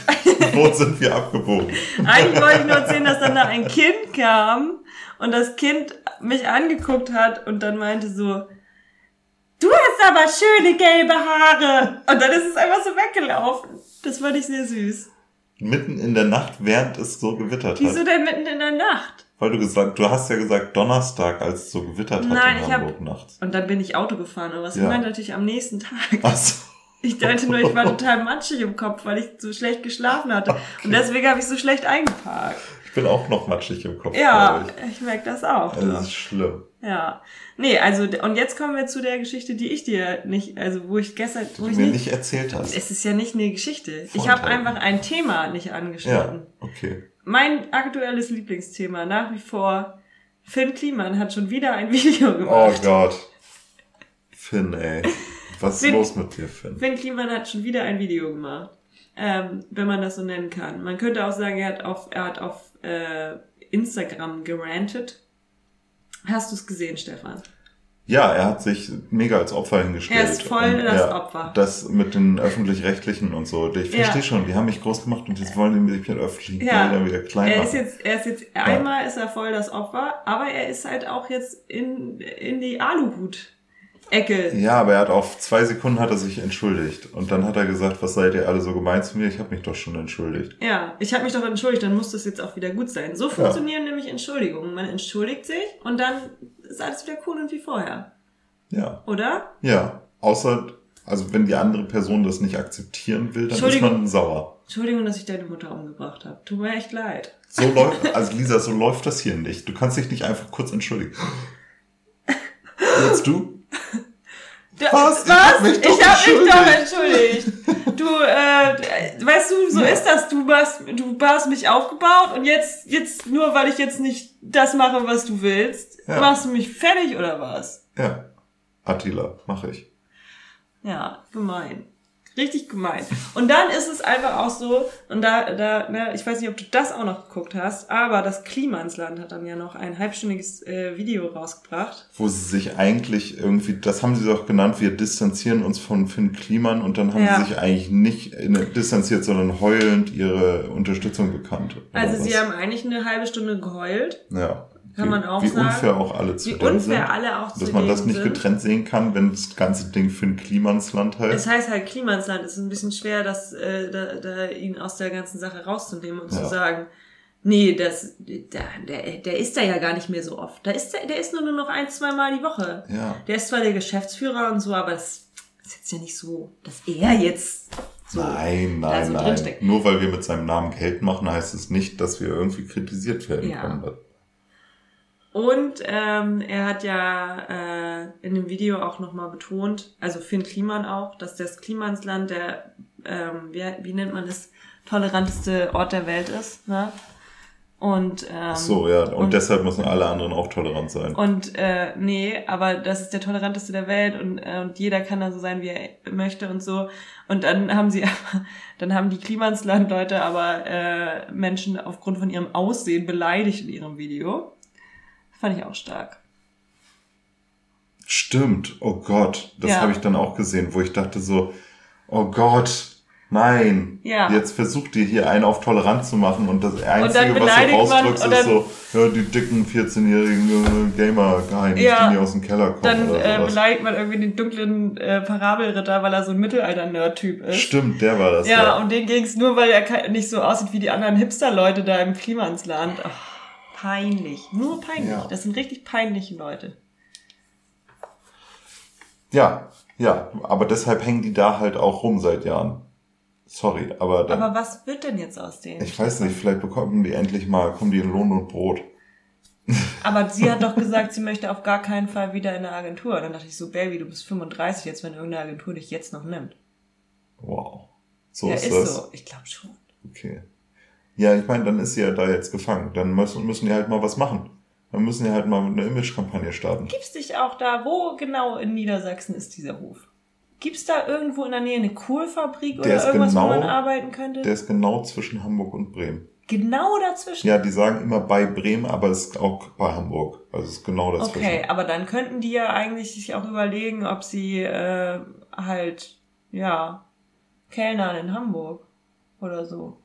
Wo sind wir abgebogen? <laughs> Eigentlich wollte ich nur erzählen, dass dann da ein Kind kam und das Kind mich angeguckt hat und dann meinte so, du hast aber schöne gelbe Haare. Und dann ist es einfach so weggelaufen. Das fand ich sehr süß. Mitten in der Nacht, während es so gewittert Wieso hat. Wieso denn mitten in der Nacht? Weil du gesagt, du hast ja gesagt Donnerstag, als es so gewittert hat Nein, in Hamburg hab, nachts. Und dann bin ich Auto gefahren oder was? Ja. Ich meinte natürlich am nächsten Tag. Ach so. Ich dachte nur, ich war <laughs> total matschig im Kopf, weil ich so schlecht geschlafen hatte. Okay. Und deswegen habe ich so schlecht eingeparkt. Ich bin auch noch matschig im Kopf. Ja, ich, ich merke das auch. Das ist schlimm. Ja. Nee, also, und jetzt kommen wir zu der Geschichte, die ich dir nicht, also wo ich gestern. Die wo du ich mir nicht, nicht erzählt hast. Es ist ja nicht eine Geschichte. Vorteil. Ich habe einfach ein Thema nicht angeschnitten. Ja, okay. Mein aktuelles Lieblingsthema nach wie vor Finn Kliman hat schon wieder ein <laughs> Video oh gemacht. Oh Gott. Finn, ey. Was Finn, ist los mit dir, Finn? Finn Kliman hat schon wieder ein Video gemacht. Ähm, wenn man das so nennen kann. Man könnte auch sagen, er hat auf, er hat auf äh, Instagram gerantet. Hast du es gesehen, Stefan? Ja, er hat sich mega als Opfer hingestellt. Er ist voll und, das ja, Opfer. Das mit den öffentlich-rechtlichen und so. Ich verstehe ja. schon, die haben mich groß gemacht und jetzt wollen die mich mit öffentlichen ja. Geldern wieder klein er Ist jetzt, er ist jetzt, einmal ist er voll das Opfer, aber er ist halt auch jetzt in, in die Aluhut. Ecke. Ja, aber er hat auf zwei Sekunden hat er sich entschuldigt. Und dann hat er gesagt, was seid ihr alle so gemein zu mir? Ich habe mich doch schon entschuldigt. Ja, ich habe mich doch entschuldigt, dann muss das jetzt auch wieder gut sein. So funktionieren ja. nämlich Entschuldigungen. Man entschuldigt sich und dann ist alles wieder cool und wie vorher. Ja. Oder? Ja. Außer, also wenn die andere Person das nicht akzeptieren will, dann ist man sauer. Entschuldigung, dass ich deine Mutter umgebracht habe. Tut mir echt leid. So läuft, also Lisa, so läuft das hier nicht. Du kannst dich nicht einfach kurz entschuldigen. <laughs> Jetzt du? Was? Was? Ich hab mich doch, ich hab mich doch entschuldigt. Du, äh, weißt du, so ja. ist das. Du hast, du hast mich aufgebaut und jetzt, jetzt, nur weil ich jetzt nicht das mache, was du willst, ja. machst du mich fertig oder was? Ja. Attila, mache ich. Ja, gemein. Richtig gemein. Und dann ist es einfach auch so, und da, da, ne, ich weiß nicht, ob du das auch noch geguckt hast, aber das Klimansland hat dann ja noch ein halbstündiges äh, Video rausgebracht. Wo sie sich eigentlich irgendwie, das haben sie doch genannt, wir distanzieren uns von Finn Kliman und dann haben ja. sie sich eigentlich nicht distanziert, sondern heulend ihre Unterstützung bekannt. Also sie haben eigentlich eine halbe Stunde geheult. Ja. Kann man auch wie sagen. Wie unfair auch alle zu wie unfair sind, alle auch zu Dass man das nicht sind. getrennt sehen kann, wenn das ganze Ding für ein Klimansland heißt. Es heißt halt Klimansland. Es ist ein bisschen schwer, das, äh, da, da ihn aus der ganzen Sache rauszunehmen und ja. zu sagen, nee, das, der, der, der ist da ja gar nicht mehr so oft. Da ist der, der ist nur, nur noch ein, zwei Mal die Woche. Ja. Der ist zwar der Geschäftsführer und so, aber das ist jetzt ja nicht so, dass er jetzt so nein, nein, so nein. Nur weil wir mit seinem Namen Geld machen, heißt es nicht, dass wir irgendwie kritisiert werden ja. können. Und ähm, er hat ja äh, in dem Video auch nochmal betont, also Finn Kliman auch, dass das Klimansland der, ähm, wie, wie nennt man das, toleranteste Ort der Welt ist. Ne? Und, ähm, so, ja, und, und, deshalb müssen alle anderen auch tolerant sein. Und äh, nee, aber das ist der toleranteste der Welt und, äh, und jeder kann da so sein, wie er möchte und so. Und dann haben sie <laughs> dann haben die Klimansland-Leute aber äh, Menschen aufgrund von ihrem Aussehen beleidigt in ihrem Video. Fand ich auch stark. Stimmt, oh Gott, das ja. habe ich dann auch gesehen, wo ich dachte so, oh Gott, nein, ja. jetzt versucht ihr hier einen auf tolerant zu machen und das Einzige, und was du rausdrückst, ist so, ja, die dicken 14-jährigen äh, Gamer geheimnis, ja, die aus dem Keller kommen. Dann äh, beleidigt man irgendwie den dunklen äh, Parabelritter, weil er so ein Mittelalter-Nerd-Typ ist. Stimmt, der war das. Ja, ja. und den ging's nur, weil er nicht so aussieht wie die anderen Hipster-Leute da im Klimansland. Oh, peinlich, nur peinlich. Ja. Das sind richtig peinliche Leute. Ja, ja, aber deshalb hängen die da halt auch rum seit Jahren. Sorry, aber. Dann, aber was wird denn jetzt aus denen? Ich weiß nicht, vielleicht bekommen die endlich mal, kommen die in Lohn und Brot. <laughs> Aber sie hat doch gesagt, sie möchte auf gar keinen Fall wieder in eine Agentur. Und dann dachte ich so, Baby, du bist 35 jetzt, wenn irgendeine Agentur dich jetzt noch nimmt. Wow. So ja, ist, ist das. so. Ich glaube schon. Okay. Ja, ich meine, dann ist sie ja da jetzt gefangen. Dann müssen, müssen die halt mal was machen. Dann müssen die halt mal mit einer Image-Kampagne starten. Gibt's dich auch da? Wo genau in Niedersachsen ist dieser Hof? Gibt's da irgendwo in der Nähe eine Kohlfabrik oder irgendwas, genau, wo man arbeiten könnte? Der ist genau zwischen Hamburg und Bremen. Genau dazwischen? Ja, die sagen immer bei Bremen, aber es ist auch bei Hamburg. Also es ist genau dazwischen. Okay, aber dann könnten die ja eigentlich sich auch überlegen, ob sie äh, halt, ja, Kellnern in Hamburg oder so.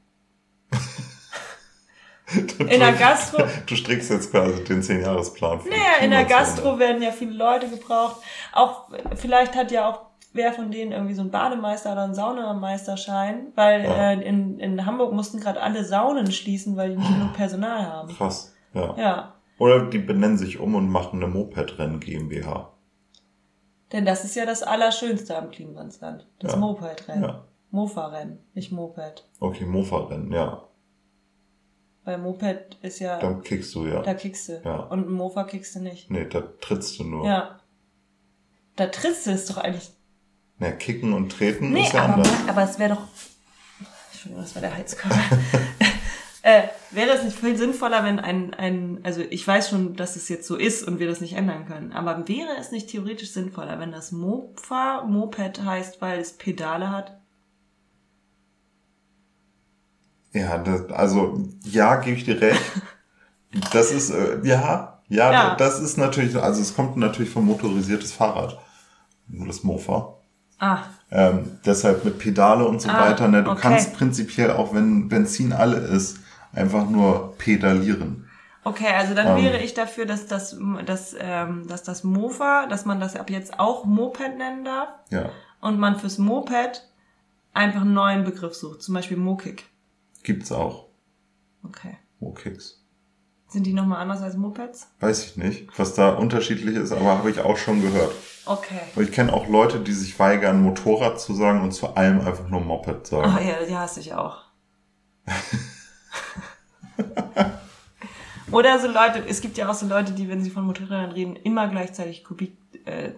In der Gastro. Du strickst jetzt quasi den 10-Jahres-Plan. Naja, in der Gastro werden ja viele Leute gebraucht. Auch, vielleicht hat ja auch wer von denen irgendwie so ein Bademeister oder ein Saunameisterschein, weil ja. äh, in, in Hamburg mussten gerade alle Saunen schließen, weil die nicht genug Personal haben. Krass, ja. Ja. Oder die benennen sich um und machen eine Mopedrennen GmbH. Denn das ist ja das Allerschönste am Klimansland. Das ja. Mopedrennen. Ja. Mofa-Rennen, nicht Moped. Okay, Mofa-Rennen, ja. Weil Moped ist ja. Da kickst du, ja. Da kickst du. Ja. Und ein Mofa kickst du nicht. Nee, da trittst du nur. Ja. Da trittst du ist doch eigentlich na, kicken und treten nee, ist ja aber, anders. aber es wäre doch. Entschuldigung, das war der Heizkörper. <laughs> äh, wäre es nicht viel sinnvoller, wenn ein, ein, also ich weiß schon, dass es jetzt so ist und wir das nicht ändern können, aber wäre es nicht theoretisch sinnvoller, wenn das Mofa Moped heißt, weil es Pedale hat? Ja, das, also ja, gebe ich dir recht. <laughs> Das ist, äh, ja, ja, ja, das ist natürlich, also es kommt natürlich vom motorisiertes Fahrrad. Nur das Mofa. Ah. Ähm, deshalb mit Pedale und so ah, weiter. Ne? Du okay. kannst prinzipiell auch, wenn Benzin alle ist, einfach nur pedalieren. Okay, also dann ähm, wäre ich dafür, dass das, dass, ähm, dass das Mofa, dass man das ab jetzt auch Moped nennen darf. Ja. Und man fürs Moped einfach einen neuen Begriff sucht, zum Beispiel Mokik. Gibt's auch. Okay. Mokiks. Sind die nochmal anders als Mopeds? Weiß ich nicht, was da unterschiedlich ist, aber habe ich auch schon gehört. Okay. Und ich kenne auch Leute, die sich weigern, Motorrad zu sagen und zu allem einfach nur Moped sagen. Ah ja, die hasse ich auch. <laughs> Oder so Leute, es gibt ja auch so Leute, die, wenn sie von Motorrädern reden, immer gleichzeitig Kubikanzahl äh,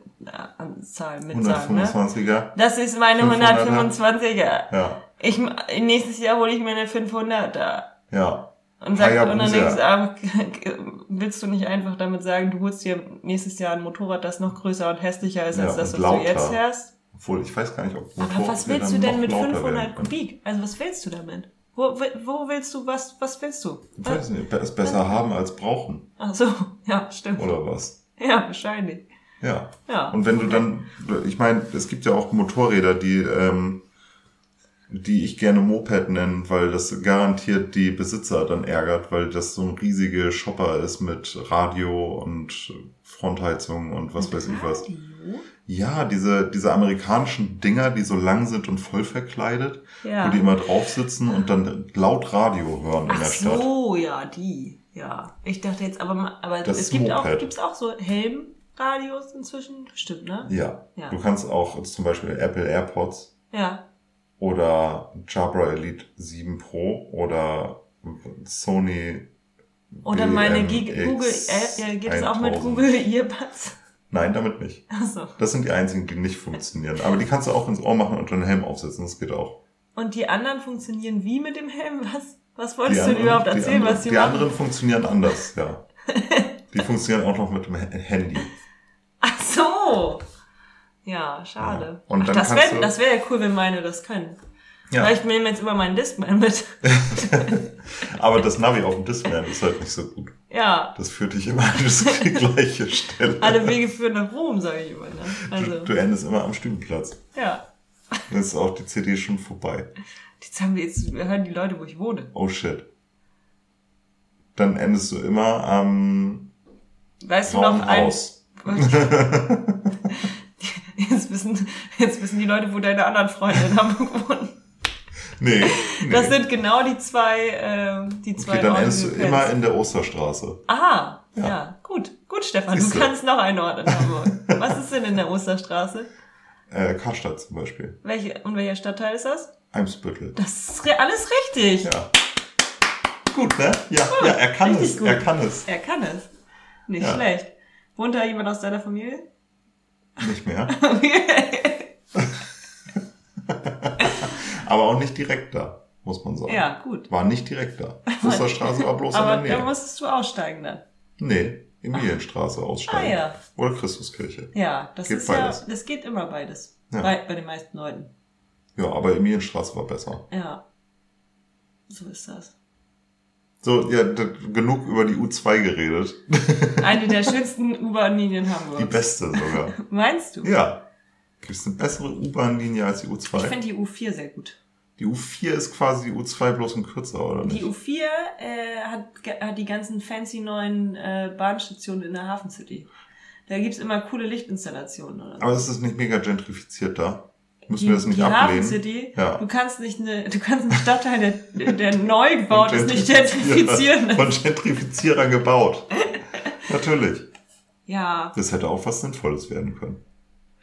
mit 125er. Ne? Das ist meine 125er. Ja. Ich, nächstes Jahr hole ich mir eine 500er. Ja. Und sagt dann denkst ah, <laughs> willst du nicht einfach damit sagen, du holst dir nächstes Jahr ein Motorrad, das noch größer und hässlicher ist ja, als das, was lauter. du jetzt fährst? Obwohl, ich weiß gar nicht, ob Motorrad Aber was willst du denn mit 500 Kubik? Also was willst du damit? Wo, wo willst du, was, was willst du? Ich weiß nicht, es besser was? haben als brauchen. Ach so, <laughs> ja, stimmt. Oder was? Ja, wahrscheinlich. Ja. ja. Und wenn du dann, ich meine, es gibt ja auch Motorräder, die ähm, die ich gerne Moped nenne, weil das garantiert die Besitzer dann ärgert, weil das so ein riesige Shopper ist mit Radio und Frontheizung und was mit weiß ich was. Ja, diese, diese amerikanischen Dinger, die so lang sind und voll verkleidet, ja. wo die immer drauf sitzen und dann laut Radio hören Ach in der Stadt. so, ja, die. Ja. Ich dachte jetzt, aber, aber das es gibt Moped. auch, gibt's auch so Helmradios inzwischen? Stimmt, ne? Ja. ja. Du kannst auch zum Beispiel Apple AirPods. Ja oder Jabra Elite 7 Pro oder Sony. Oder meine Google, äh, geht es auch mit Google Earbuds? Nein, damit nicht. Ach so. Das sind die einzigen, die nicht funktionieren. Aber die kannst du auch ins Ohr machen und einen Helm aufsetzen, das geht auch. Und die anderen funktionieren wie mit dem Helm? Was, was wolltest die du anderen, überhaupt erzählen, die was die, die machen? Die anderen funktionieren anders, ja. <laughs> die funktionieren auch noch mit dem Handy. So. Ja, schade. Ja. Ach, das wäre das wär ja cool, wenn meine das können. Ja. Vielleicht nehmen wir jetzt immer meinen Discman mit. <laughs> Aber das Navi auf dem Discman ist halt nicht so gut. Ja. Das führt dich immer an die <laughs> gleiche Stelle. Alle Wege führen nach Rom, sage ich immer. Ne? Also. Du, du endest immer am Stübenplatz. Ja. Dann ist auch die CD schon vorbei. Jetzt haben wir jetzt hören die Leute, wo ich wohne. Oh shit. Dann endest du immer am Weißt du noch ein <laughs> jetzt wissen jetzt wissen die Leute, wo deine anderen Freunde in Hamburg wohnen. Nee, nee. Das sind genau die zwei, äh, die zwei. Okay, dann endest du immer in der Osterstraße. Aha, ja, ja. gut, gut, Stefan, Siehste. du kannst noch einen Ort in Hamburg. Was ist denn in der Osterstraße? Äh, Karstadt zum Beispiel. Welche, und welcher Stadtteil ist das? Eimsbüttel. Das ist alles richtig. Ja. Gut, ne? Ja, gut, ja, er kann es. Gut. Er kann es. Er kann es. Nicht ja. schlecht. Wohnt da jemand aus deiner Familie? Nicht mehr. <laughs> <laughs> Aber auch nicht direkt da, muss man sagen. Ja, gut. War nicht direkt da. <laughs> Osterstraße war bloß Aber in der Nähe. Aber da musstest du aussteigen dann. Nee, Emilienstraße aussteigen. Ah, ja. Oder Christuskirche. Ja, das geht ist beides. ja, das geht immer beides. Ja. Bei, bei den meisten Leuten. Ja, aber Emilienstraße war besser. Ja. So ist das. So, ja, genug über die U2 geredet. <laughs> Eine der schönsten U-Bahn-Linien Hamburgs. Die beste sogar. <laughs> Meinst du? Ja. Gibt es eine bessere U-Bahn-Linie als die U2? Ich finde die U4 sehr gut. Die U4 ist quasi die U2 bloß ein kürzer, oder nicht? Die U4 äh, hat, hat die ganzen fancy neuen äh, Bahnstationen in der Hafen City. Da gibt's immer coole Lichtinstallationen. Oder so. Aber ist das nicht mega gentrifiziert da? Müssen die, wir das nicht die ablehnen? City? Ja. Du kannst nicht eine, du kannst einen Stadtteil, der, der neu gebaut ist, nicht gentrifizieren. <laughs> Von Gentrifizierern gebaut. Natürlich. Ja. Das hätte auch was Sinnvolles werden können.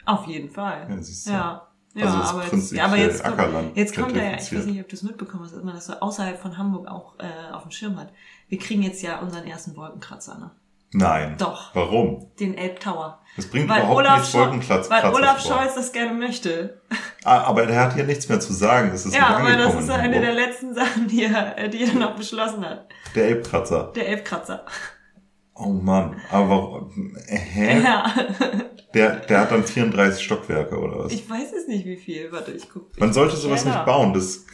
Auf jeden Fall. Ja, siehst du. Ja. Ja, also aber, jetzt, aber jetzt, kommt, jetzt kommt ja, ich weiß nicht, ob du es mitbekommen hast, dass man das so außerhalb von Hamburg auch äh, auf dem Schirm hat. Wir kriegen jetzt ja unseren ersten Wolkenkratzer, ne? Nein. Doch. Warum? Den Elbtower. Das bringt weil überhaupt Olaf nichts Wolkenplatz. Weil Olaf Scholz das gerne möchte. Ah, aber er hat hier nichts mehr zu sagen. Das ist ja, aber das ist eine der letzten Sachen, die er, äh, die er noch beschlossen hat. Der Elbkratzer. Der Elbkratzer. Oh Mann, aber äh, hä? Ja. Der, der hat dann 34 Stockwerke oder was? Ich weiß es nicht, wie viel. Warte, ich guck. Man sollte sowas nicht bauen. Das ist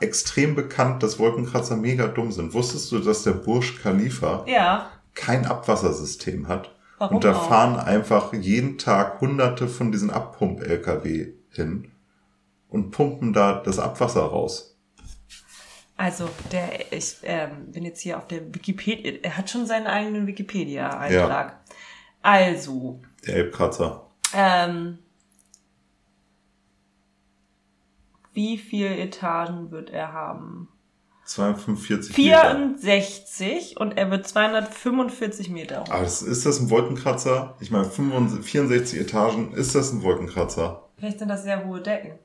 extrem bekannt, dass Wolkenkratzer mega dumm sind. Wusstest du, dass der Bursch Khalifa ja. Kein Abwassersystem hat? Warum und da auch? fahren einfach jeden Tag hunderte von diesen Abpump-LKW hin und pumpen da das Abwasser raus. Also, der, ich ähm, bin jetzt hier auf der Wikipedia, er hat schon seinen eigenen Wikipedia-Eintrag. Ja. Also. Der Elbkratzer. Ähm, wie viele Etagen wird er haben? 245 64 Meter. und er wird 245 Meter hoch. Aber das, ist das ein Wolkenkratzer? Ich meine, 64 Etagen, ist das ein Wolkenkratzer? Vielleicht sind das sehr hohe Decken.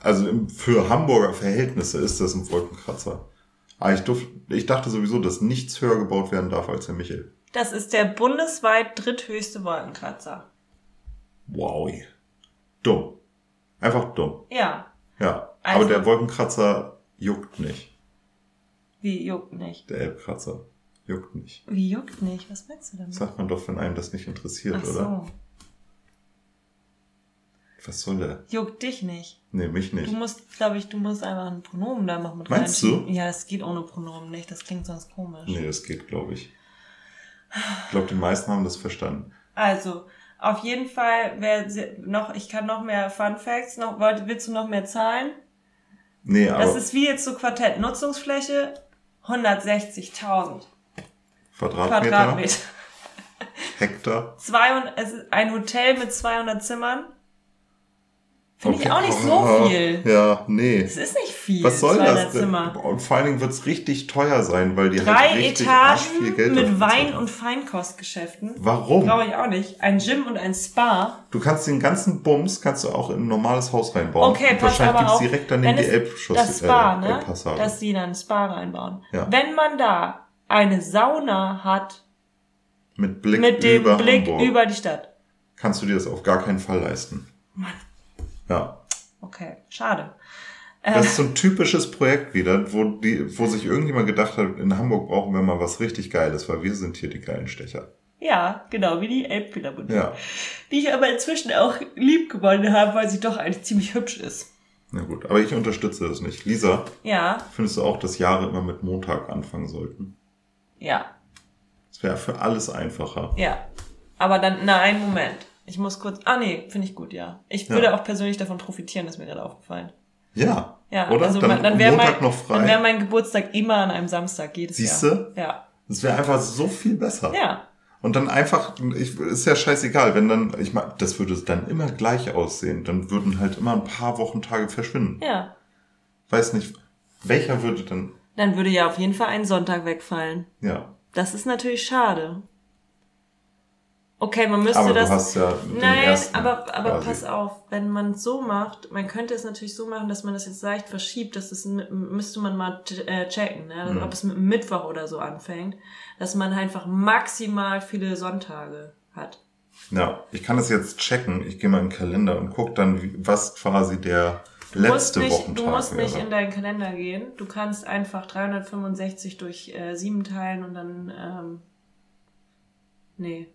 Also für Hamburger Verhältnisse ist das ein Wolkenkratzer. Aber ich, durf, ich dachte sowieso, dass nichts höher gebaut werden darf als der Michel. Das ist der bundesweit dritthöchste Wolkenkratzer. Wow. Dumm. Einfach dumm. Ja. Ja. Also, Aber der Wolkenkratzer juckt nicht. Wie juckt nicht? Der Elbkratzer. Juckt nicht. Wie juckt nicht? Was meinst du damit? Sagt man doch, wenn einem das nicht interessiert, Ach so. oder? Was soll der? Juckt dich nicht. Nee, mich nicht. Du musst, glaube ich, du musst einfach ein Pronomen da machen mit Meinst du? Ja, das geht ohne Pronomen nicht. Das klingt sonst komisch. Nee, das geht, glaube ich. Ich glaube, die meisten haben das verstanden. Also, auf jeden Fall, wer noch, ich kann noch mehr Fun Facts, noch, willst du noch mehr Zahlen? Nee, aber. Das ist wie jetzt so Quartett. Nutzungsfläche 160.000 Quadratmeter. Quadratmeter. Hektar. 200, es ist ein Hotel mit 200 Zimmern. Finde okay. ich auch nicht so viel. <laughs> Ja, nee. Es ist nicht viel. Was soll das? Zimmer. Und vor allen Dingen wird es richtig teuer sein, weil die Drei halt richtig Etagen viel Geld mit Wein- und Feinkostgeschäften. Warum? Glaube ich auch nicht. Ein Gym und ein Spa. Du kannst den ganzen Bums kannst du auch in ein normales Haus reinbauen. Okay, und pass Wahrscheinlich gibt's auf, direkt daneben die Elbschuss. Das Spa, äh, ne? Elbpassage. Dass die dann ein Spa reinbauen. Ja. Wenn man da eine Sauna hat, mit Blick mit dem über Blick Hamburg, über die Stadt. kannst du dir das auf gar keinen Fall leisten. Mann. Ja. Okay, schade. Das ist so ein typisches Projekt wieder, wo, die, wo sich irgendjemand gedacht hat, in Hamburg brauchen wir mal was richtig Geiles, weil wir sind hier die geilen Stecher. Ja, genau, wie die Elbphilharmonie. Ja. Die ich aber inzwischen auch lieb gewonnen habe, weil sie doch eigentlich ziemlich hübsch ist. Na gut, aber ich unterstütze das nicht. Lisa, Ja, findest du auch, dass Jahre immer mit Montag anfangen sollten? ja. Es wäre für alles einfacher. Ja. Aber dann, na, einen Moment. Ich muss kurz, ah nee, finde ich gut, ja. Ich würde auch persönlich davon profitieren, ist mir gerade aufgefallen. Ja. Ja, Oder? also dann dann, wäre mein, dann wär mein Geburtstag immer an einem Samstag, jedes Siehste? Jahr. Ja. Das wäre einfach so viel besser. Ja. Und dann einfach, ich, ist ja scheißegal, wenn dann, ich meine, das würde dann immer gleich aussehen. Dann würden halt immer ein paar Wochentage verschwinden. Ja. Weiß nicht, welcher würde dann, Dann würde ja auf jeden Fall ein Sonntag wegfallen. ja. Das ist natürlich schade. Okay, man müsste Aber das. du hast ja den Nein, aber, aber quasi. pass auf, wenn man es so macht, man könnte es natürlich so machen, dass man das jetzt leicht verschiebt, dass das mit- müsste man mal äh, checken, ne? Mhm. ob es mit Mittwoch oder so anfängt, dass man einfach maximal viele Sonntage hat. Ja, ich kann das jetzt checken. Ich gehe mal in den Kalender und guck dann, was quasi der Du musst letzte nicht, Wochentag du musst wäre. nicht in deinen Kalender gehen. Du kannst einfach 365 durch äh, 7 teilen und dann. Ähm, nee,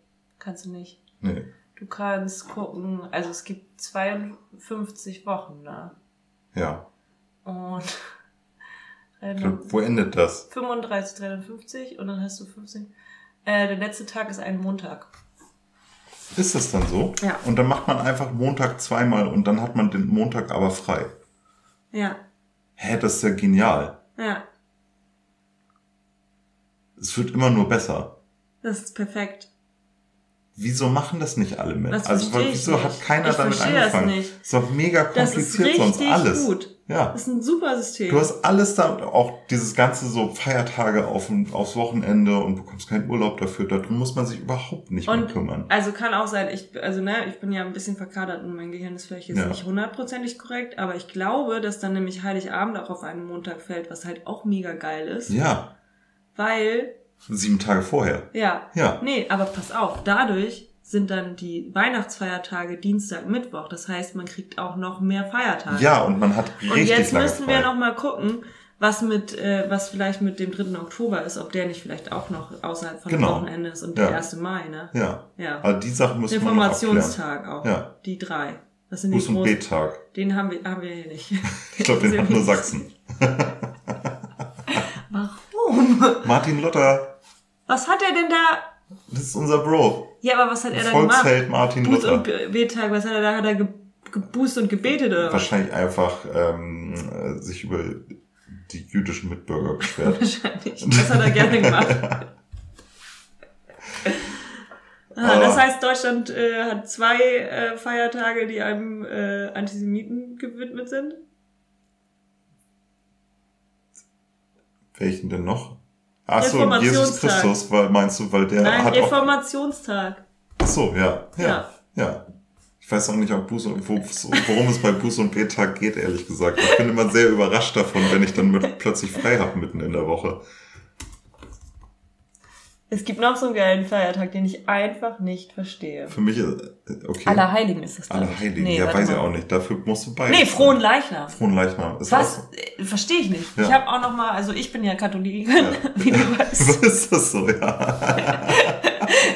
kannst du nicht. nee. Du kannst gucken, also es gibt 52 Wochen, ne? Ja. Und <laughs> Wo endet das? 35, 350 und dann hast du 15. Äh, der letzte Tag ist ein Montag. Ist das dann so? Ja. Und dann macht man einfach Montag zweimal und dann hat man den Montag aber frei. Ja, Hä, das ist ja genial. ja, Es wird immer nur besser. das ist perfekt. Wieso machen das nicht alle mit? Das also wieso hat keiner Ich damit verstehe das angefangen? nicht. ist doch mega Das ist kompliziert sonst alles. gut. Ja. Das ist ein super System. Du hast alles da, auch dieses ganze so Feiertage auf, aufs Wochenende und bekommst keinen Urlaub dafür. Darum muss man sich überhaupt nicht mehr Und kümmern. also kann auch sein, ich, also ne, ich bin ja ein bisschen verkadert und mein Gehirn ist vielleicht jetzt Ja. nicht hundertprozentig korrekt, aber ich glaube, dass dann nämlich Heiligabend auch auf einen Montag fällt, was halt auch mega geil ist, Ja, weil, sieben Tage vorher. ja, Ja. nee, aber pass auf, dadurch sind dann die Weihnachtsfeiertage Dienstag, Mittwoch, das heißt, man kriegt auch noch mehr Feiertage. Ja, und man hat richtig und jetzt lange müssen frei. wir noch mal gucken, was mit, äh, was vielleicht mit dem 3. Oktober ist, ob der nicht vielleicht auch noch außerhalb von Genau. dem Wochenende ist und Ja. der 1. Mai, ne? Ja. Ja. Aber die Sachen müssen wir. Informationstag auch. Ja. Die drei. Das sind Bus die und großen. B-Tag. Den haben wir, haben wir hier nicht. Ich glaube, <laughs> den hat nur Sachsen. <laughs> Warum? Martin Luther, Was hat er denn da? das ist unser Bro. Ja, aber was hat er da gemacht? Volksheld Martin Buß Luther. und B- B-Tag, was hat er da? Hat er ge geboost und gebetet oder was? Wahrscheinlich einfach ähm, äh, sich über die jüdischen Mitbürger beschwert. <laughs> Wahrscheinlich. Das hat er gerne gemacht. <laughs> Ah, das heißt, Deutschland äh, hat zwei äh, Feiertage, die einem äh, Antisemiten gewidmet sind. Welchen denn noch? Ach so, Jesus. Christus, weil, meinst du, weil der Nein, hat auch... Reformationstag. Ach so, ja, ja, Ja. ja. Ich weiß auch nicht, ob Buß und, wo, worum es bei Buß und B-Tag geht, ehrlich gesagt. Ich bin immer sehr überrascht davon, wenn ich dann mit, plötzlich frei habe mitten in der Woche. Es gibt noch so einen geilen Feiertag, den ich einfach nicht verstehe. Für mich ist, okay. Allerheiligen ist das, glaub ich. Allerheiligen, Nee, ja, weiß ich mal. auch nicht. Dafür musst du bei. Nee, frohen Leichnam. Frohen Leichnam. Ist Was? auch- Äh, Verstehe ich nicht. Ja. Ich habe auch noch mal, also ich bin ja Katholikin, Ja. <laughs> wie du <laughs> weißt. ist das so, ja. <laughs>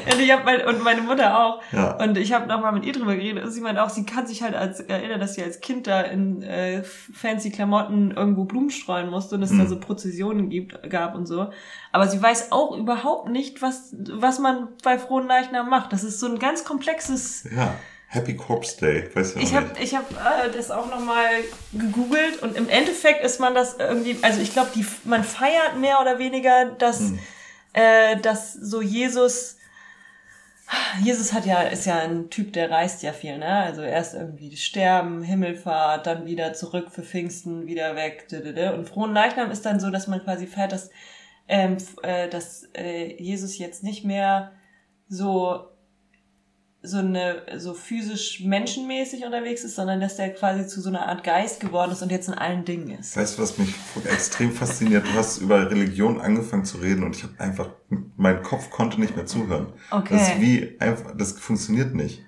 <laughs> Und, ich hab mein, und meine Mutter auch. Ja. Und ich habe noch mal mit ihr drüber geredet und sie meint auch, sie kann sich halt als erinnern, dass sie als Kind da in äh, fancy Klamotten irgendwo Blumen streuen musste und es Mhm. da so Prozessionen gibt, gab und so. Aber sie weiß auch überhaupt nicht, was, was man bei Frohen Leichnam macht. Das ist so ein ganz komplexes Ja. Happy Corpse Day. Weiß ja auch Ich habe ich hab, äh, das auch nochmal gegoogelt und im Endeffekt ist man das irgendwie, also ich glaube, man feiert mehr oder weniger, dass, Hm. äh, dass so Jesus, Jesus hat ja, ist ja ein Typ, der reist ja viel, ne? Also erst irgendwie sterben, Himmelfahrt, dann wieder zurück für Pfingsten, wieder weg, und Frohen Leichnam ist dann so, dass man quasi feiert, dass, ähm, äh, dass äh, Jesus jetzt nicht mehr so so eine so physisch menschenmäßig unterwegs ist, sondern dass der quasi zu so einer Art Geist geworden ist und jetzt in allen Dingen ist. Weißt du, was mich extrem fasziniert? Du hast über Religion angefangen zu reden und ich habe einfach, mein Kopf konnte nicht mehr zuhören. Okay. Das ist wie einfach, das funktioniert nicht.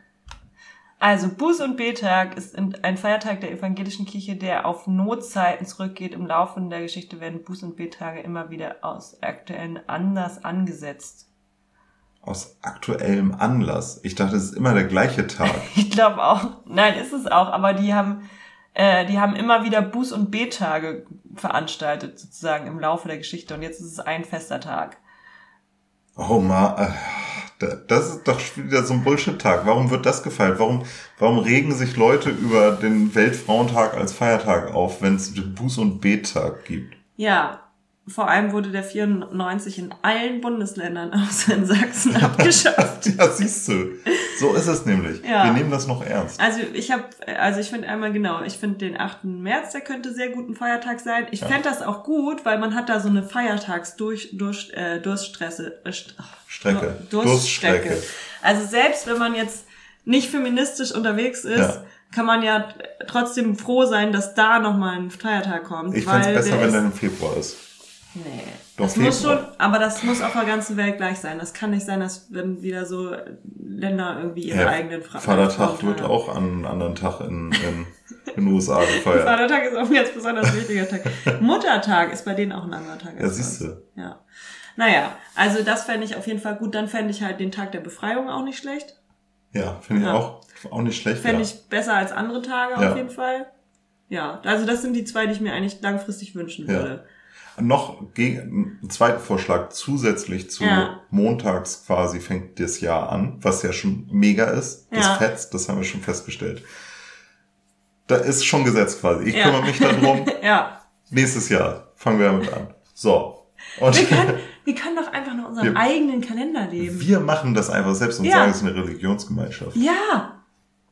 Also Buß- und Betag ist ein Feiertag der evangelischen Kirche, der auf Notzeiten zurückgeht. Im Laufe der Geschichte werden Buß- und Betage immer wieder aus aktuellen Anlass angesetzt. Aus aktuellem Anlass. Ich dachte, es ist immer der gleiche Tag. <laughs> Ich glaube auch. Nein, ist es auch. Aber die haben, äh, die haben immer wieder Buß- und Betage veranstaltet, sozusagen im Laufe der Geschichte. Und jetzt ist es ein fester Tag. Oh ma, äh, das ist doch wieder so ein Bullshit-Tag. Warum wird das gefeiert? Warum, warum regen sich Leute über den Weltfrauentag als Feiertag auf, wenn es den Buß- und Bet-Tag gibt? Ja, vor allem wurde der 94 in allen Bundesländern <laughs> außer in Sachsen abgeschafft. <laughs> ja, siehst du. So ist es nämlich. Ja. Wir nehmen das noch ernst. Also ich habe, also ich finde einmal genau, ich finde den 8. März, der könnte sehr gut ein Feiertag sein. Ich ja. fände das auch gut, weil man hat da so eine Feiertags-Durch, durch, äh, Durststresse, äh, Strecke. Durststrecke. Also selbst wenn man jetzt nicht feministisch unterwegs ist, ja. kann man ja trotzdem froh sein, dass da nochmal ein Feiertag kommt. Ich fände es besser, wenn der im Februar ist. Nee. Doch das muss schon, aber das muss auf der ganzen Welt gleich sein. Das kann nicht sein, dass wenn wieder so Länder irgendwie ihre ja, eigenen Fragen Vatertag wird auch an einem anderen Tag in, in, in den USA gefeiert. <laughs> Vatertag ist auch ein ganz besonders wichtiger Tag. Muttertag ist bei denen auch ein anderer Tag. Ja, siehst du. Ja. Naja, also das fände ich auf jeden Fall gut. Dann fände ich halt den Tag der Befreiung auch nicht schlecht. Ja, finde ich ja. auch, auch nicht schlecht. Fände ja. ich besser als andere Tage auf jeden Fall. Ja, also das sind die zwei, die ich mir eigentlich langfristig wünschen würde noch gegen, einen zweiten Vorschlag zusätzlich zu ja. montags quasi fängt das Jahr an, was ja schon mega ist. Das ja. fetzt, das haben wir schon festgestellt. Da ist schon gesetzt quasi. Ich ja. kümmere mich darum. <laughs> ja. Nächstes Jahr fangen wir damit an. So. Und wir, können, <laughs> wir können doch einfach nur unseren wir, eigenen Kalender leben. Wir machen das einfach selbst und ja. sagen, es ist eine Religionsgemeinschaft. Ja.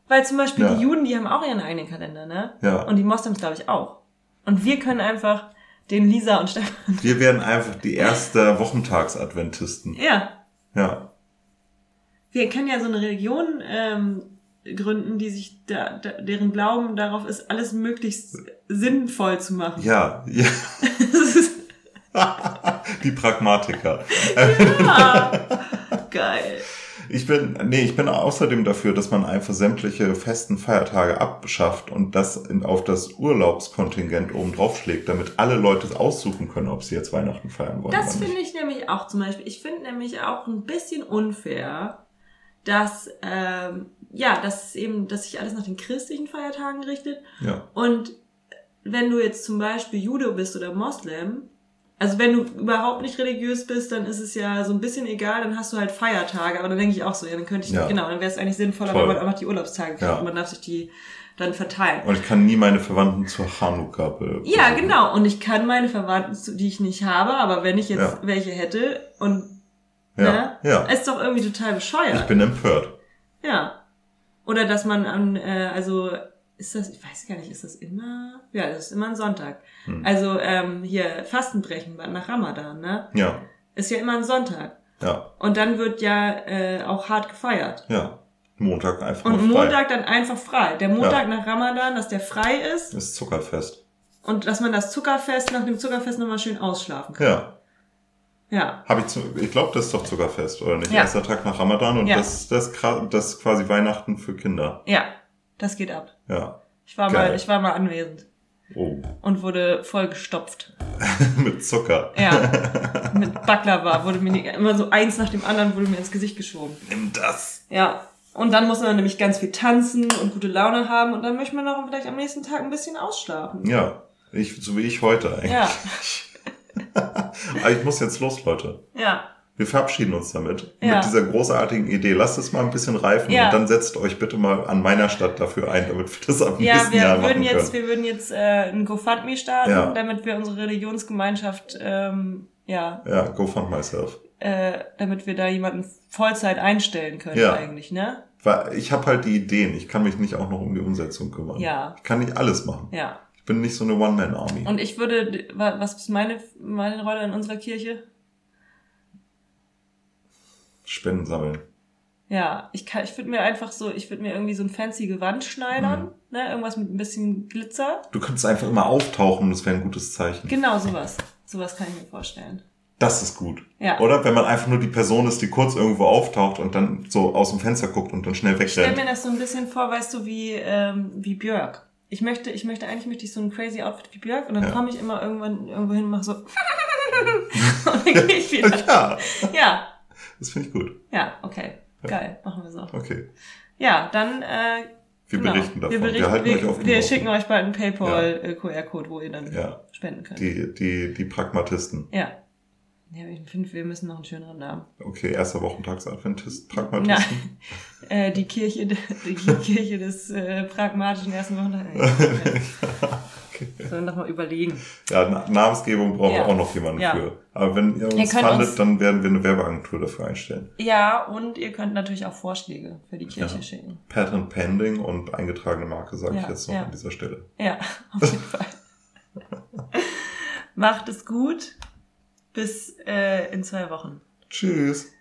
Weil zum Beispiel die Juden, die haben auch ihren eigenen Kalender, ne? Ja. Und die Moslems, glaube ich, auch. Und wir können einfach den Lisa und Stefan. Wir werden einfach die erste Wochentagsadventisten. Ja. Ja. Wir können ja so eine Religion ähm, gründen, die sich da, da, deren Glauben darauf ist, alles möglichst sinnvoll zu machen. Ja, ja. <laughs> <laughs> die Pragmatiker. Ja. Geil. Ich bin, nee, ich bin außerdem dafür, dass man einfach sämtliche festen Feiertage abschafft und das in, auf das Urlaubskontingent oben drauf schlägt, damit alle Leute aussuchen können, ob sie jetzt Weihnachten feiern wollen. Das finde ich nämlich auch zum Beispiel. Ich finde nämlich auch ein bisschen unfair, dass, ähm, ja, dass eben, dass sich alles nach den christlichen Feiertagen richtet. Ja. Und wenn du jetzt zum Beispiel Jude bist oder Moslem, also wenn du überhaupt nicht religiös bist, dann ist es ja so ein bisschen egal, dann hast du halt Feiertage, aber dann denke ich auch so, ja, dann könnte ich, ja. genau, dann wäre es eigentlich sinnvoller, Voll. wenn man einfach die Urlaubstage kriegt ja. und man darf sich die dann verteilen. Und ich kann nie meine Verwandten zur Chanukka Ja, genau. Und ich kann meine Verwandten, die ich nicht habe, aber wenn ich jetzt ja. welche hätte und ja. Ne, ja. ist doch irgendwie total bescheuert. Ich bin empört. Ja. Oder dass man an, äh, also ist das, ich weiß gar nicht, ist das immer? Ja, das ist immer ein Sonntag. Hm. Also ähm, hier Fastenbrechen nach Ramadan, ne? Ja. Ist ja immer ein Sonntag. Ja. Und dann wird ja äh, auch hart gefeiert. Ja. Montag einfach Und frei. Montag dann einfach frei. Der Montag ja. nach Ramadan, dass der frei ist. Ist Zuckerfest. Und dass man das Zuckerfest nach dem Zuckerfest nochmal schön ausschlafen kann. Ja. Ja. Hab ich zu, ich glaube, das ist doch Zuckerfest, oder nicht? Ja. Erster Tag nach Ramadan und ja. das, das, das ist quasi Weihnachten für Kinder. Ja. Das geht ab. Ja. Ich war Geil. mal, ich war mal anwesend. Oh. Und wurde voll gestopft. <laughs> mit Zucker. Ja. Mit Baklava wurde mir immer so eins nach dem anderen wurde mir ins Gesicht geschoben. Nimm das. Ja. Und dann muss man nämlich ganz viel tanzen und gute Laune haben und dann möchte man auch vielleicht am nächsten Tag ein bisschen ausschlafen. Ja. Ich, so wie ich heute eigentlich. Ja. <laughs> Aber ich muss jetzt los, Leute. Ja. Wir verabschieden uns damit. Ja. Mit dieser großartigen Idee. Lasst es mal ein bisschen reifen ja. und dann setzt euch bitte mal an meiner Stadt dafür ein, damit wir das ab ja, nächsten wir Jahr würden machen jetzt, können. Wir würden jetzt äh, ein GoFundMe starten, ja. damit wir unsere Religionsgemeinschaft, ähm, ja. Ja, GoFund myself. Äh, damit wir da jemanden Vollzeit einstellen können ja. eigentlich, ne? Weil ich habe halt die Ideen. Ich kann mich nicht auch noch um die Umsetzung kümmern. Ja. Ich kann nicht alles machen. Ja. Ich bin nicht so eine One-Man-Army. Und ich würde, was ist meine, meine Rolle in unserer Kirche? Spenden sammeln. Ja, ich kann, ich würde mir einfach so, ich würde mir irgendwie so ein fancy Gewand schneidern, mhm. ne, irgendwas mit ein bisschen Glitzer. Du könntest einfach immer auftauchen, das wäre ein gutes Zeichen. Genau, sowas. Sowas kann ich mir vorstellen. Das ist gut. Ja. Oder? Wenn man einfach nur die Person ist, die kurz irgendwo auftaucht und dann so aus dem Fenster guckt und dann schnell wegrennt. Ich stell mir das so ein bisschen vor, weißt du, wie, ähm, wie Björk. Ich möchte, ich möchte, eigentlich möchte ich so ein crazy Outfit wie Björk und dann ja. komme ich immer irgendwann irgendwo hin und mache so <laughs> <laughs> und dann gehe ich wieder. ja. ja. Das finde ich gut. Ja, okay. Ja. Geil, machen wir so. Okay. Ja, dann äh, wir genau. berichten davon. Wir, berichten, wir, halten wir, euch auf wir schicken euch bald einen PayPal-QR-Code, wo ihr dann ja. spenden könnt. Die, die, die Pragmatisten. Ja. Ja, ich finde, wir müssen noch einen schöneren Namen. Okay, erster Wochentagsadventist, Pragmatisten. Na, <laughs> äh, die Kirche, <laughs> die Kirche des äh, pragmatischen ersten Wochentags. <laughs> Sollen wir nochmal überlegen. Ja, Namensgebung brauchen ja. wir auch noch jemanden ja. für. Aber wenn ihr uns ihr fandet, uns, dann werden wir eine Werbeagentur dafür einstellen. Ja, und ihr könnt natürlich auch Vorschläge für die Kirche ja. schicken. Patent Pending und eingetragene Marke sage ich jetzt noch an dieser Stelle. Ja, <laughs> auf jeden Fall. <laughs> Macht es gut. Bis äh, in zwei Wochen. Tschüss.